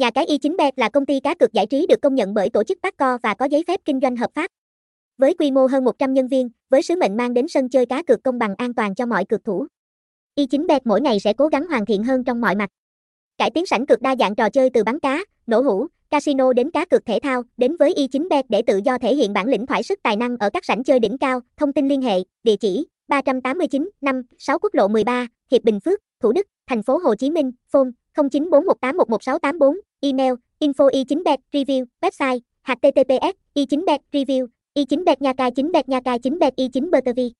Nhà cái Y9bet là công ty cá cược giải trí được công nhận bởi tổ chức Patco và có giấy phép kinh doanh hợp pháp. Với quy mô hơn 100 nhân viên, với sứ mệnh mang đến sân chơi cá cược công bằng an toàn cho mọi cược thủ. Y9bet mỗi ngày sẽ cố gắng hoàn thiện hơn trong mọi mặt. Cải tiến sảnh cược đa dạng trò chơi từ bắn cá, nổ hũ, casino đến cá cược thể thao, đến với Y9bet để tự do thể hiện bản lĩnh thoải sức tài năng ở các sảnh chơi đỉnh cao. Thông tin liên hệ, địa chỉ 389 5 6 quốc lộ 13, Hiệp Bình Phước, Thủ Đức, thành phố Hồ Chí Minh, phone 0941811684, email info y9bet review, website https y9bet review, y9bet nha ca 9bet nha ca 9bet y9 btv.